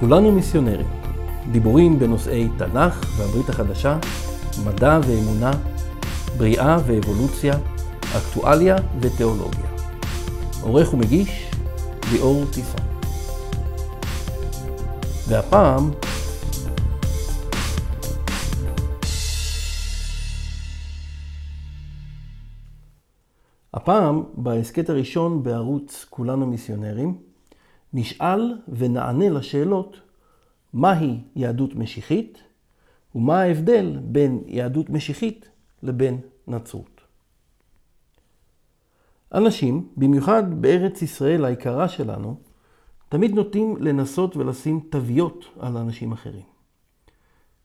כולנו מיסיונרים. דיבורים בנושאי תנ"ך והברית החדשה, מדע ואמונה, בריאה ואבולוציה, אקטואליה ותיאולוגיה. עורך ומגיש, ליאור טיסון. והפעם, הפעם, בהסכת הראשון בערוץ כולנו מיסיונרים, נשאל ונענה לשאלות מהי יהדות משיחית ומה ההבדל בין יהדות משיחית לבין נצרות. אנשים, במיוחד בארץ ישראל היקרה שלנו, תמיד נוטים לנסות ולשים תוויות על אנשים אחרים.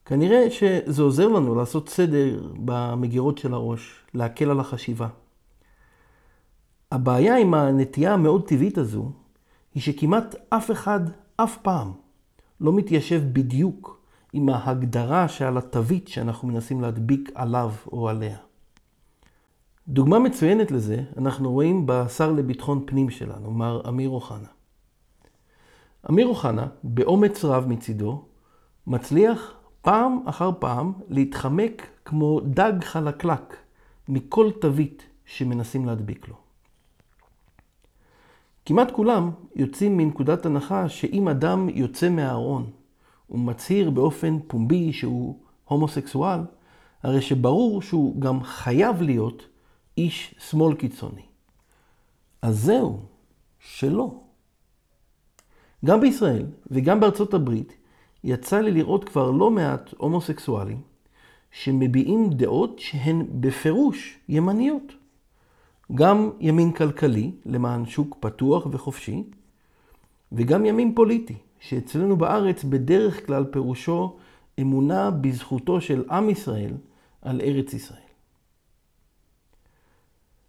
כנראה שזה עוזר לנו לעשות סדר במגירות של הראש, להקל על החשיבה. הבעיה עם הנטייה המאוד טבעית הזו, היא שכמעט אף אחד, אף פעם, לא מתיישב בדיוק עם ההגדרה שעל התווית שאנחנו מנסים להדביק עליו או עליה. דוגמה מצוינת לזה אנחנו רואים בשר לביטחון פנים שלנו, מר אמיר אוחנה. אמיר אוחנה, באומץ רב מצידו, מצליח פעם אחר פעם להתחמק כמו דג חלקלק מכל תווית שמנסים להדביק לו. כמעט כולם יוצאים מנקודת הנחה שאם אדם יוצא מהארון ומצהיר באופן פומבי שהוא הומוסקסואל, הרי שברור שהוא גם חייב להיות איש שמאל קיצוני. אז זהו, שלא. גם בישראל וגם בארצות הברית יצא לי לראות כבר לא מעט הומוסקסואלים שמביעים דעות שהן בפירוש ימניות. גם ימין כלכלי למען שוק פתוח וחופשי, וגם ימין פוליטי, שאצלנו בארץ בדרך כלל פירושו אמונה בזכותו של עם ישראל על ארץ ישראל.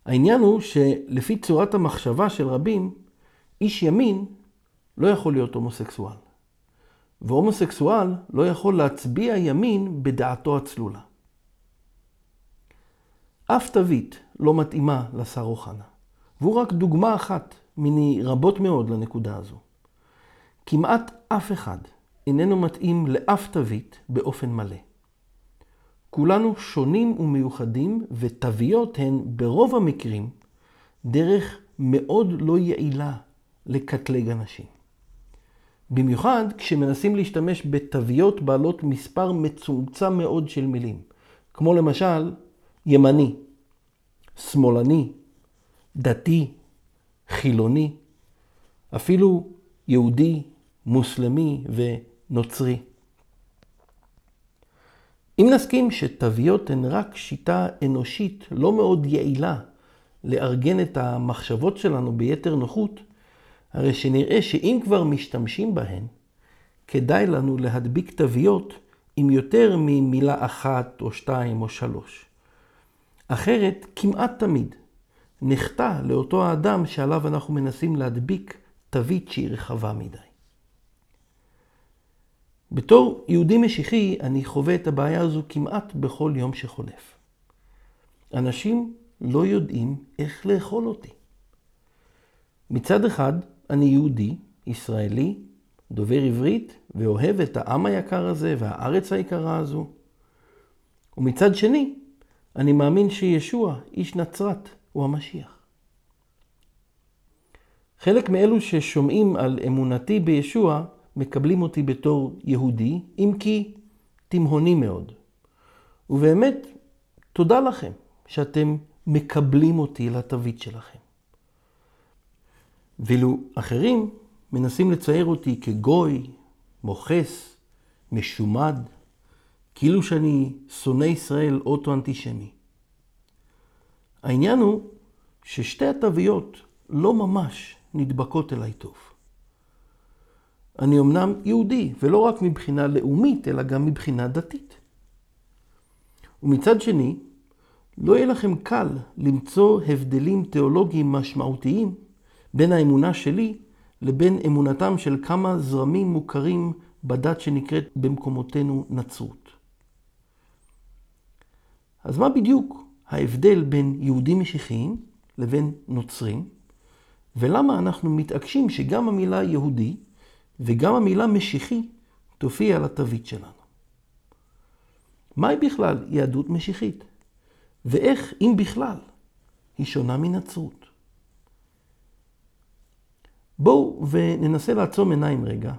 העניין הוא שלפי צורת המחשבה של רבים, איש ימין לא יכול להיות הומוסקסואל. והומוסקסואל לא יכול להצביע ימין בדעתו הצלולה. אף תווית לא מתאימה לשר אוחנה, והוא רק דוגמה אחת מיני רבות מאוד לנקודה הזו. כמעט אף אחד איננו מתאים לאף תווית באופן מלא. כולנו שונים ומיוחדים, ותוויות הן ברוב המקרים דרך מאוד לא יעילה לקטלג אנשים. במיוחד כשמנסים להשתמש בתוויות בעלות מספר מצומצם מאוד של מילים, כמו למשל ימני, שמאלני, דתי, חילוני, אפילו יהודי, מוסלמי ונוצרי. אם נסכים שתוויות הן רק שיטה אנושית לא מאוד יעילה לארגן את המחשבות שלנו ביתר נוחות, הרי שנראה שאם כבר משתמשים בהן, כדאי לנו להדביק תוויות עם יותר ממילה אחת או שתיים או שלוש. אחרת, כמעט תמיד, נחטא לאותו האדם שעליו אנחנו מנסים להדביק תווית שהיא רחבה מדי. בתור יהודי משיחי, אני חווה את הבעיה הזו כמעט בכל יום שחולף. אנשים לא יודעים איך לאכול אותי. מצד אחד, אני יהודי, ישראלי, דובר עברית, ואוהב את העם היקר הזה והארץ היקרה הזו. ומצד שני, אני מאמין שישוע, איש נצרת, הוא המשיח. חלק מאלו ששומעים על אמונתי בישוע, מקבלים אותי בתור יהודי, אם כי תימהוני מאוד. ובאמת, תודה לכם שאתם מקבלים אותי לתווית שלכם. ואילו אחרים מנסים לצייר אותי כגוי, מוכס, משומד, כאילו שאני שונא ישראל אוטו-אנטישמי. העניין הוא ששתי התוויות לא ממש נדבקות אליי טוב. אני אמנם יהודי, ולא רק מבחינה לאומית, אלא גם מבחינה דתית. ומצד שני, לא יהיה לכם קל למצוא הבדלים תיאולוגיים משמעותיים בין האמונה שלי לבין אמונתם של כמה זרמים מוכרים בדת שנקראת במקומותינו נצרות. אז מה בדיוק ההבדל בין יהודים משיחיים לבין נוצרים, ולמה אנחנו מתעקשים שגם המילה יהודי וגם המילה משיחי תופיע על התווית שלנו. מהי בכלל יהדות משיחית? ואיך, אם בכלל, היא שונה מנצרות? בואו וננסה לעצום עיניים רגע,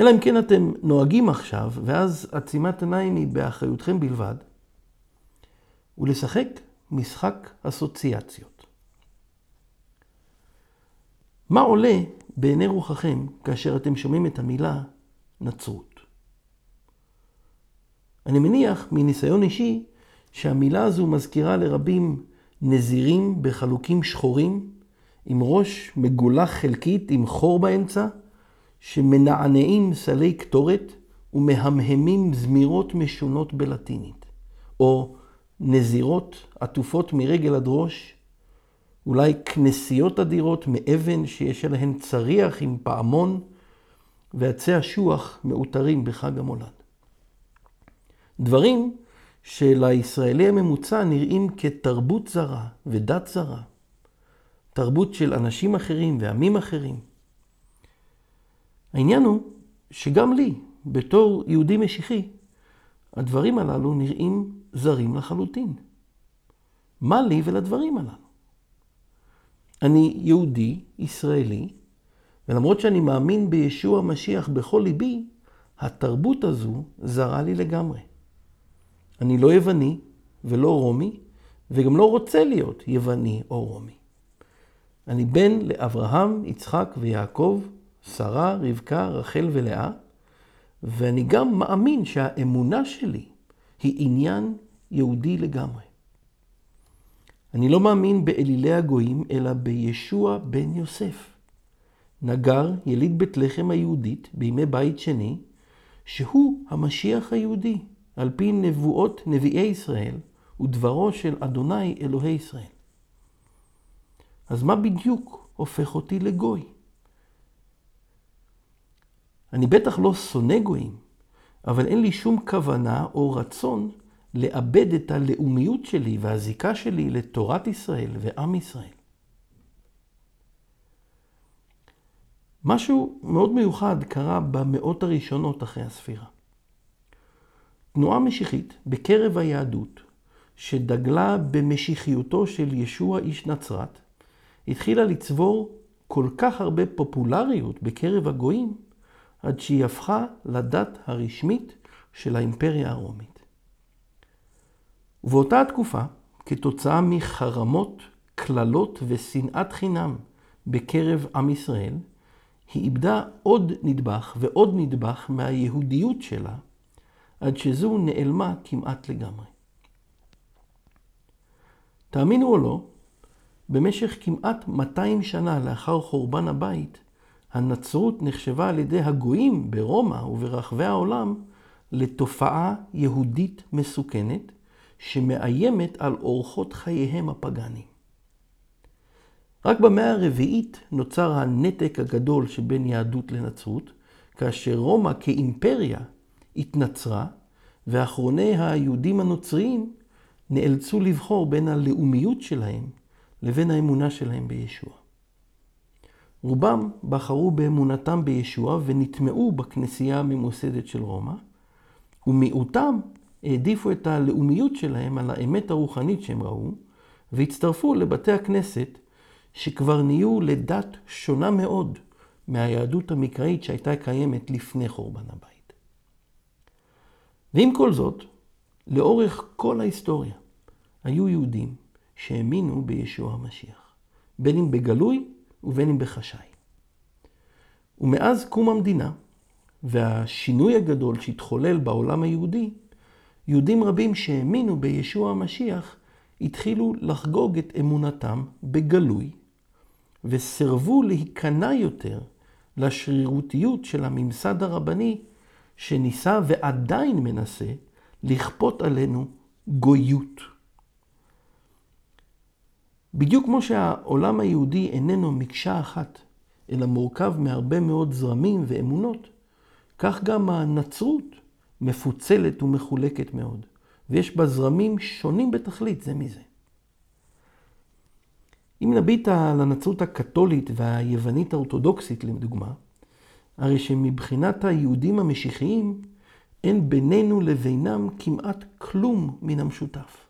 אלא אם כן אתם נוהגים עכשיו, ואז עצימת עיניים היא באחריותכם בלבד, ולשחק משחק אסוציאציות. מה עולה בעיני רוחכם כאשר אתם שומעים את המילה נצרות? אני מניח מניסיון אישי שהמילה הזו מזכירה לרבים נזירים בחלוקים שחורים, עם ראש מגולח חלקית עם חור באמצע, שמנענעים סלי קטורת ומהמהמים זמירות משונות בלטינית, או נזירות עטופות מרגל עד ראש, אולי כנסיות אדירות מאבן שיש עליהן צריח עם פעמון, ועצי אשוח מעוטרים בחג המולד. דברים שלישראלי הממוצע נראים כתרבות זרה ודת זרה, תרבות של אנשים אחרים ועמים אחרים. העניין הוא שגם לי, בתור יהודי משיחי, הדברים הללו נראים זרים לחלוטין. מה לי ולדברים הללו? אני יהודי, ישראלי, ולמרות שאני מאמין בישוע המשיח בכל ליבי, התרבות הזו זרה לי לגמרי. אני לא יווני ולא רומי, וגם לא רוצה להיות יווני או רומי. אני בן לאברהם, יצחק ויעקב, שרה, רבקה, רחל ולאה, ואני גם מאמין שהאמונה שלי היא עניין יהודי לגמרי. אני לא מאמין באלילי הגויים, אלא בישוע בן יוסף. נגר, יליד בית לחם היהודית בימי בית שני, שהוא המשיח היהודי, על פי נבואות נביאי ישראל ודברו של אדוני אלוהי ישראל. אז מה בדיוק הופך אותי לגוי? אני בטח לא שונא גויים, אבל אין לי שום כוונה או רצון לאבד את הלאומיות שלי והזיקה שלי לתורת ישראל ועם ישראל. משהו מאוד מיוחד קרה במאות הראשונות אחרי הספירה. תנועה משיחית בקרב היהדות, שדגלה במשיחיותו של ישוע איש נצרת, התחילה לצבור כל כך הרבה פופולריות בקרב הגויים, עד שהיא הפכה לדת הרשמית של האימפריה הרומית. ובאותה התקופה, כתוצאה מחרמות, קללות ושנאת חינם בקרב עם ישראל, היא איבדה עוד נדבך ועוד נדבך מהיהודיות שלה, עד שזו נעלמה כמעט לגמרי. תאמינו או לא, במשך כמעט 200 שנה לאחר חורבן הבית, הנצרות נחשבה על ידי הגויים ברומא וברחבי העולם לתופעה יהודית מסוכנת, שמאיימת על אורחות חייהם הפגאניים. רק במאה הרביעית נוצר הנתק הגדול שבין יהדות לנצרות, כאשר רומא כאימפריה התנצרה, ואחרוני היהודים הנוצריים נאלצו לבחור בין הלאומיות שלהם לבין האמונה שלהם בישוע. רובם בחרו באמונתם בישוע ונטמעו בכנסייה הממוסדת של רומא, ומיעוטם העדיפו את הלאומיות שלהם על האמת הרוחנית שהם ראו, והצטרפו לבתי הכנסת שכבר נהיו לדת שונה מאוד מהיהדות המקראית שהייתה קיימת לפני חורבן הבית. ועם כל זאת, לאורך כל ההיסטוריה היו יהודים שהאמינו בישוע המשיח, בין אם בגלוי ובין אם בחשאי. ומאז קום המדינה והשינוי הגדול שהתחולל בעולם היהודי, יהודים רבים שהאמינו בישוע המשיח התחילו לחגוג את אמונתם בגלוי, וסירבו להיכנע יותר לשרירותיות של הממסד הרבני שניסה ועדיין מנסה לכפות עלינו גויות. בדיוק כמו שהעולם היהודי איננו מקשה אחת, אלא מורכב מהרבה מאוד זרמים ואמונות, כך גם הנצרות מפוצלת ומחולקת מאוד, ויש בה זרמים שונים בתכלית זה מזה. אם נביט על הנצרות הקתולית והיוונית האורתודוקסית לדוגמה, הרי שמבחינת היהודים המשיחיים, אין בינינו לבינם כמעט כלום מן המשותף.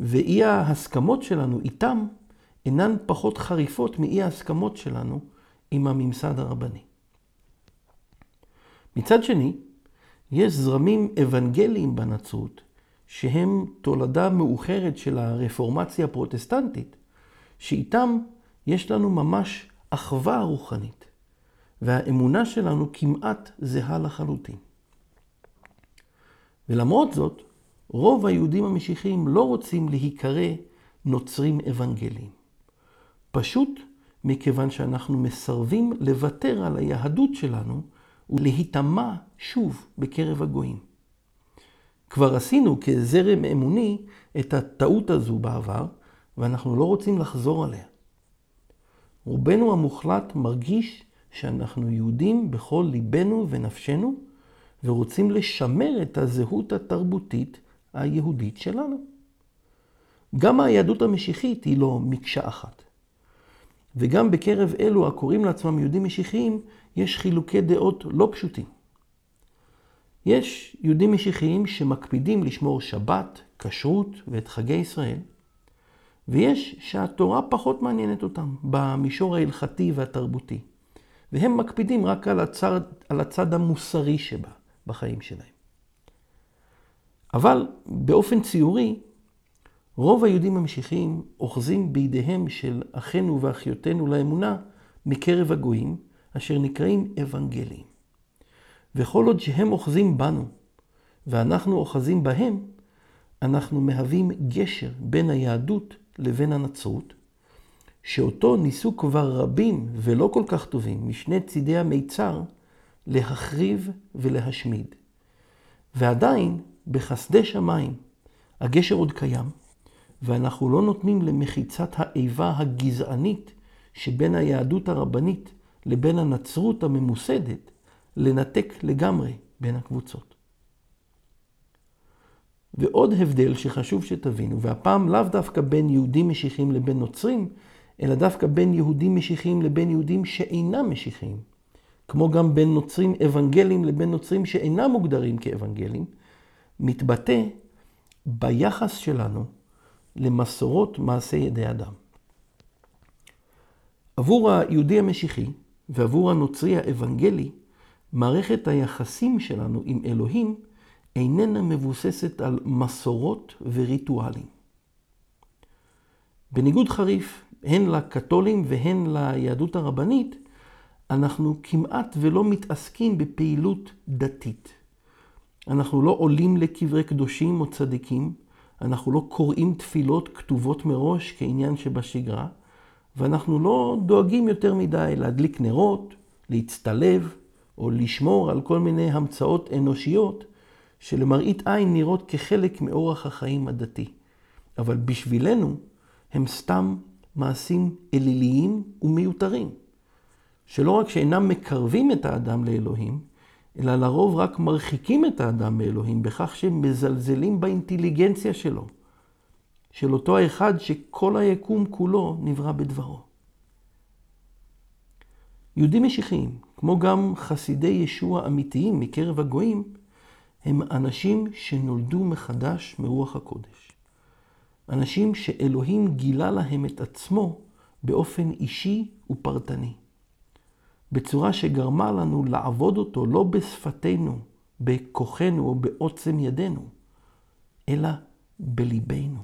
ואי ההסכמות שלנו איתם אינן פחות חריפות מאי ההסכמות שלנו עם הממסד הרבני. מצד שני, יש זרמים אוונגליים בנצרות, שהם תולדה מאוחרת של הרפורמציה הפרוטסטנטית, שאיתם יש לנו ממש אחווה רוחנית, והאמונה שלנו כמעט זהה לחלוטין. ולמרות זאת, רוב היהודים המשיחיים לא רוצים להיקרא נוצרים אוונגליים. פשוט מכיוון שאנחנו מסרבים לוותר על היהדות שלנו ולהיטמע שוב בקרב הגויים. כבר עשינו כזרם אמוני את הטעות הזו בעבר, ואנחנו לא רוצים לחזור עליה. רובנו המוחלט מרגיש שאנחנו יהודים בכל ליבנו ונפשנו, ורוצים לשמר את הזהות התרבותית היהודית שלנו. גם היהדות המשיחית היא לא מקשה אחת. וגם בקרב אלו הקוראים לעצמם יהודים משיחיים, יש חילוקי דעות לא פשוטים. יש יהודים משיחיים שמקפידים לשמור שבת, כשרות ואת חגי ישראל, ויש שהתורה פחות מעניינת אותם במישור ההלכתי והתרבותי, והם מקפידים רק על הצד, על הצד המוסרי שבה בחיים שלהם. אבל באופן ציורי, רוב היהודים המשיחיים אוחזים בידיהם של אחינו ואחיותינו לאמונה מקרב הגויים, אשר נקראים אוונגליים. וכל עוד שהם אוחזים בנו ואנחנו אוחזים בהם, אנחנו מהווים גשר בין היהדות לבין הנצרות, שאותו ניסו כבר רבים ולא כל כך טובים משני צידי המיצר להחריב ולהשמיד. ועדיין, בחסדי שמיים, הגשר עוד קיים, ואנחנו לא נותנים למחיצת האיבה הגזענית שבין היהדות הרבנית לבין הנצרות הממוסדת לנתק לגמרי בין הקבוצות. ועוד הבדל שחשוב שתבינו, והפעם לאו דווקא בין יהודים משיחיים לבין נוצרים, אלא דווקא בין יהודים משיחיים לבין יהודים שאינם משיחיים. כמו גם בין נוצרים אוונגלים לבין נוצרים שאינם מוגדרים כאוונגלים, מתבטא ביחס שלנו למסורות מעשי ידי אדם. עבור היהודי המשיחי ועבור הנוצרי האוונגלי, מערכת היחסים שלנו עם אלוהים איננה מבוססת על מסורות וריטואלים. בניגוד חריף הן לקתולים והן ליהדות הרבנית, אנחנו כמעט ולא מתעסקים בפעילות דתית. אנחנו לא עולים לקברי קדושים או צדיקים, אנחנו לא קוראים תפילות כתובות מראש כעניין שבשגרה, ואנחנו לא דואגים יותר מדי להדליק נרות, להצטלב, או לשמור על כל מיני המצאות אנושיות שלמראית עין נראות כחלק מאורח החיים הדתי. אבל בשבילנו הם סתם מעשים אליליים ומיותרים, שלא רק שאינם מקרבים את האדם לאלוהים, אלא לרוב רק מרחיקים את האדם מאלוהים בכך שהם מזלזלים באינטליגנציה שלו, של אותו האחד שכל היקום כולו נברא בדברו. יהודים משיחיים, כמו גם חסידי ישוע אמיתיים מקרב הגויים, הם אנשים שנולדו מחדש מרוח הקודש. אנשים שאלוהים גילה להם את עצמו באופן אישי ופרטני. בצורה שגרמה לנו לעבוד אותו לא בשפתנו, בכוחנו או בעוצם ידינו, אלא בליבנו.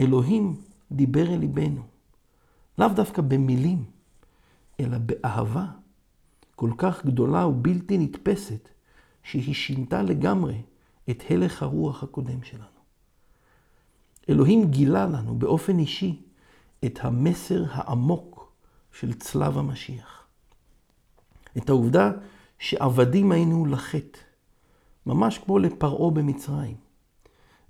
אלוהים דיבר אל ליבנו, לאו דווקא במילים, אלא באהבה כל כך גדולה ובלתי נתפסת, שהיא שינתה לגמרי את הלך הרוח הקודם שלנו. אלוהים גילה לנו באופן אישי את המסר העמוק של צלב המשיח. את העובדה שעבדים היינו לחטא, ממש כמו לפרעה במצרים.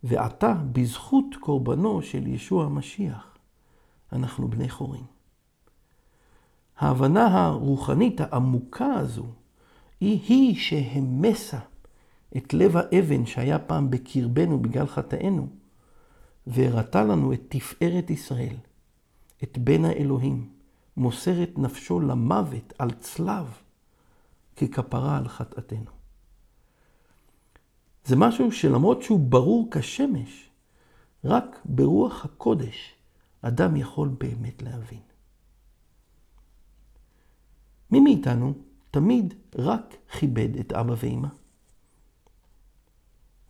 ועתה, בזכות קורבנו של ישוע המשיח, אנחנו בני חורים. ההבנה הרוחנית העמוקה הזו היא היא שהמסה את לב האבן שהיה פעם בקרבנו בגלל חטאינו, והראתה לנו את תפארת ישראל, את בן האלוהים, מוסר את נפשו למוות על צלב ככפרה על חטאתנו. זה משהו שלמרות שהוא ברור כשמש, רק ברוח הקודש אדם יכול באמת להבין. מי מאיתנו תמיד רק כיבד את אבא ואמא?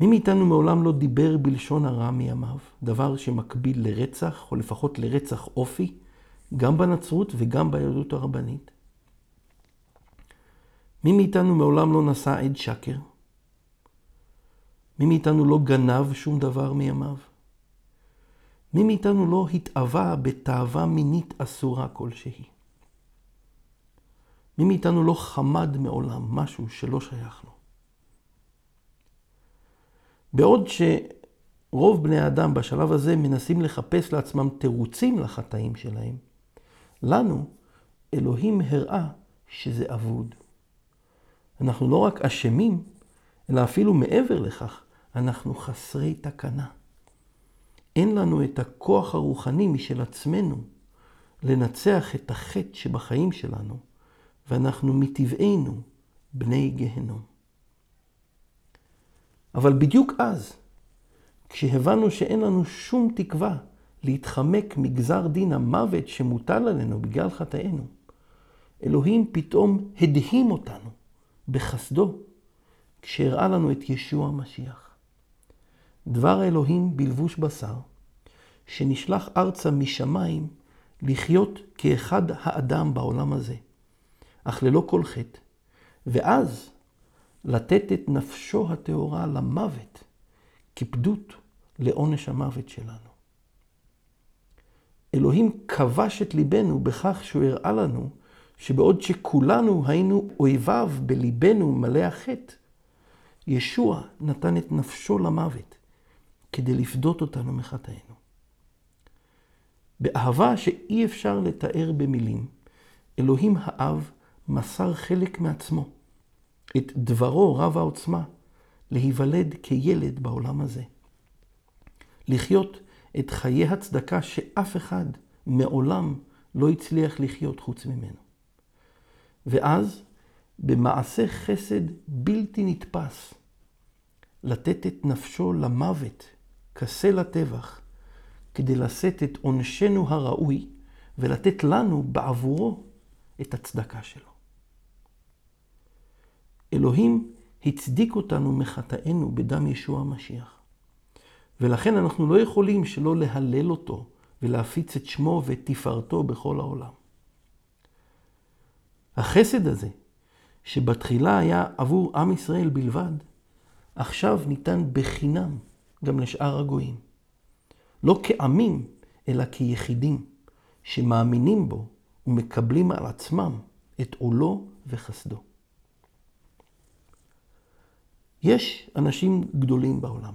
מי מאיתנו מעולם לא דיבר בלשון הרע מימיו, דבר שמקביל לרצח, או לפחות לרצח אופי, גם בנצרות וגם ביהדות הרבנית? מי מאיתנו מעולם לא נשא עד שקר? מי מאיתנו לא גנב שום דבר מימיו? מי מאיתנו לא התאווה בתאווה מינית אסורה כלשהי? מי מאיתנו לא חמד מעולם משהו שלא שייך לו? בעוד שרוב בני האדם בשלב הזה מנסים לחפש לעצמם תירוצים לחטאים שלהם, לנו אלוהים הראה שזה אבוד. אנחנו לא רק אשמים, אלא אפילו מעבר לכך, אנחנו חסרי תקנה. אין לנו את הכוח הרוחני משל עצמנו לנצח את החטא שבחיים שלנו, ואנחנו מטבענו בני גהנום. אבל בדיוק אז, כשהבנו שאין לנו שום תקווה להתחמק מגזר דין המוות שמוטל עלינו בגלל חטאינו, אלוהים פתאום הדהים אותנו בחסדו, כשהראה לנו את ישוע המשיח. דבר אלוהים בלבוש בשר, שנשלח ארצה משמיים לחיות כאחד האדם בעולם הזה, אך ללא כל חטא, ואז לתת את נפשו הטהורה למוות, כפדות לעונש המוות שלנו. אלוהים כבש את ליבנו בכך שהוא הראה לנו שבעוד שכולנו היינו אויביו בליבנו מלא החטא, ישוע נתן את נפשו למוות כדי לפדות אותנו מחטאינו. באהבה שאי אפשר לתאר במילים, אלוהים האב מסר חלק מעצמו, את דברו רב העוצמה, להיוולד כילד בעולם הזה. לחיות את חיי הצדקה שאף אחד מעולם לא הצליח לחיות חוץ ממנו. ואז, במעשה חסד בלתי נתפס, לתת את נפשו למוות, כסה לטבח, כדי לשאת את עונשנו הראוי ולתת לנו בעבורו את הצדקה שלו. אלוהים הצדיק אותנו מחטאינו בדם ישוע המשיח. ולכן אנחנו לא יכולים שלא להלל אותו ולהפיץ את שמו ואת תפארתו בכל העולם. החסד הזה, שבתחילה היה עבור עם ישראל בלבד, עכשיו ניתן בחינם גם לשאר הגויים. לא כעמים, אלא כיחידים, שמאמינים בו ומקבלים על עצמם את עולו וחסדו. יש אנשים גדולים בעולם,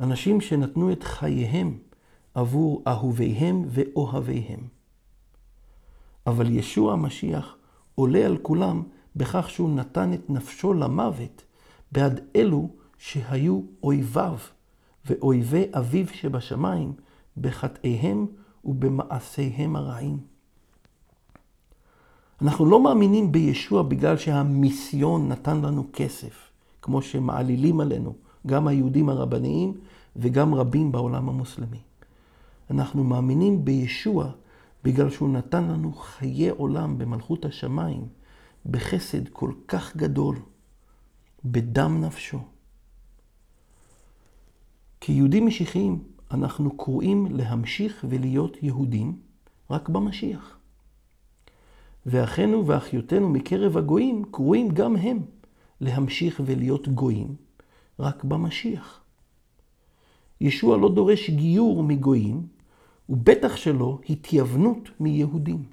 אנשים שנתנו את חייהם עבור אהוביהם ואוהביהם. אבל ישוע המשיח עולה על כולם בכך שהוא נתן את נפשו למוות בעד אלו שהיו אויביו ואויבי אביו שבשמיים בחטאיהם ובמעשיהם הרעים. אנחנו לא מאמינים בישוע בגלל שהמיסיון נתן לנו כסף, כמו שמעלילים עלינו, גם היהודים הרבניים וגם רבים בעולם המוסלמי. אנחנו מאמינים בישוע בגלל שהוא נתן לנו חיי עולם במלכות השמיים, בחסד כל כך גדול, בדם נפשו. כיהודים משיחיים אנחנו קרואים להמשיך ולהיות יהודים רק במשיח. ואחינו ואחיותינו מקרב הגויים קרואים גם הם להמשיך ולהיות גויים רק במשיח. ישוע לא דורש גיור מגויים, ובטח שלא התייוונות מיהודים.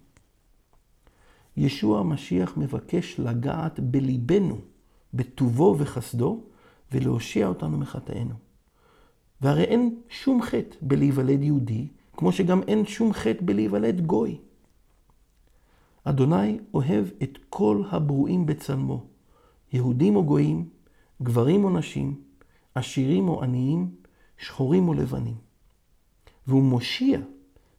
ישוע המשיח מבקש לגעת בליבנו, בטובו וחסדו, ולהושיע אותנו מחטאינו. והרי אין שום חטא בלהיוולד יהודי, כמו שגם אין שום חטא בלהיוולד גוי. אדוני אוהב את כל הברואים בצלמו, יהודים או גויים, גברים או נשים, עשירים או עניים, שחורים או לבנים. והוא מושיע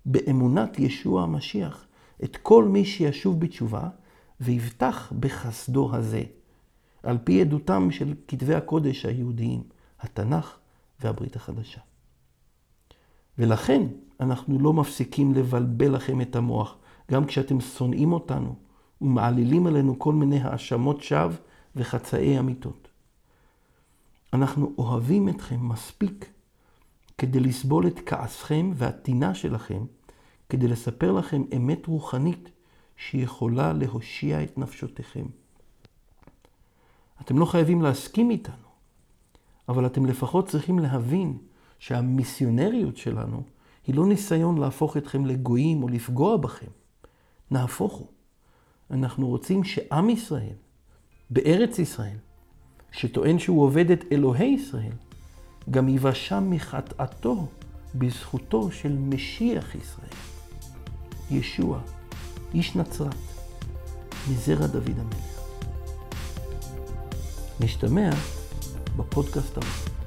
באמונת ישוע המשיח את כל מי שישוב בתשובה ויבטח בחסדו הזה, על פי עדותם של כתבי הקודש היהודיים, התנ"ך והברית החדשה. ולכן אנחנו לא מפסיקים לבלבל לכם את המוח, גם כשאתם שונאים אותנו ומעלילים עלינו כל מיני האשמות שווא וחצאי אמיתות. אנחנו אוהבים אתכם מספיק כדי לסבול את כעסכם והטינה שלכם, כדי לספר לכם אמת רוחנית שיכולה להושיע את נפשותיכם. אתם לא חייבים להסכים איתנו, אבל אתם לפחות צריכים להבין שהמיסיונריות שלנו היא לא ניסיון להפוך אתכם לגויים או לפגוע בכם. נהפוך הוא. אנחנו רוצים שעם ישראל, בארץ ישראל, שטוען שהוא עובד את אלוהי ישראל, גם יבשע מחטאתו בזכותו של משיח ישראל. ישוע, איש נצרת, מזרע דוד המלך. נשתמע בפודקאסט הבא.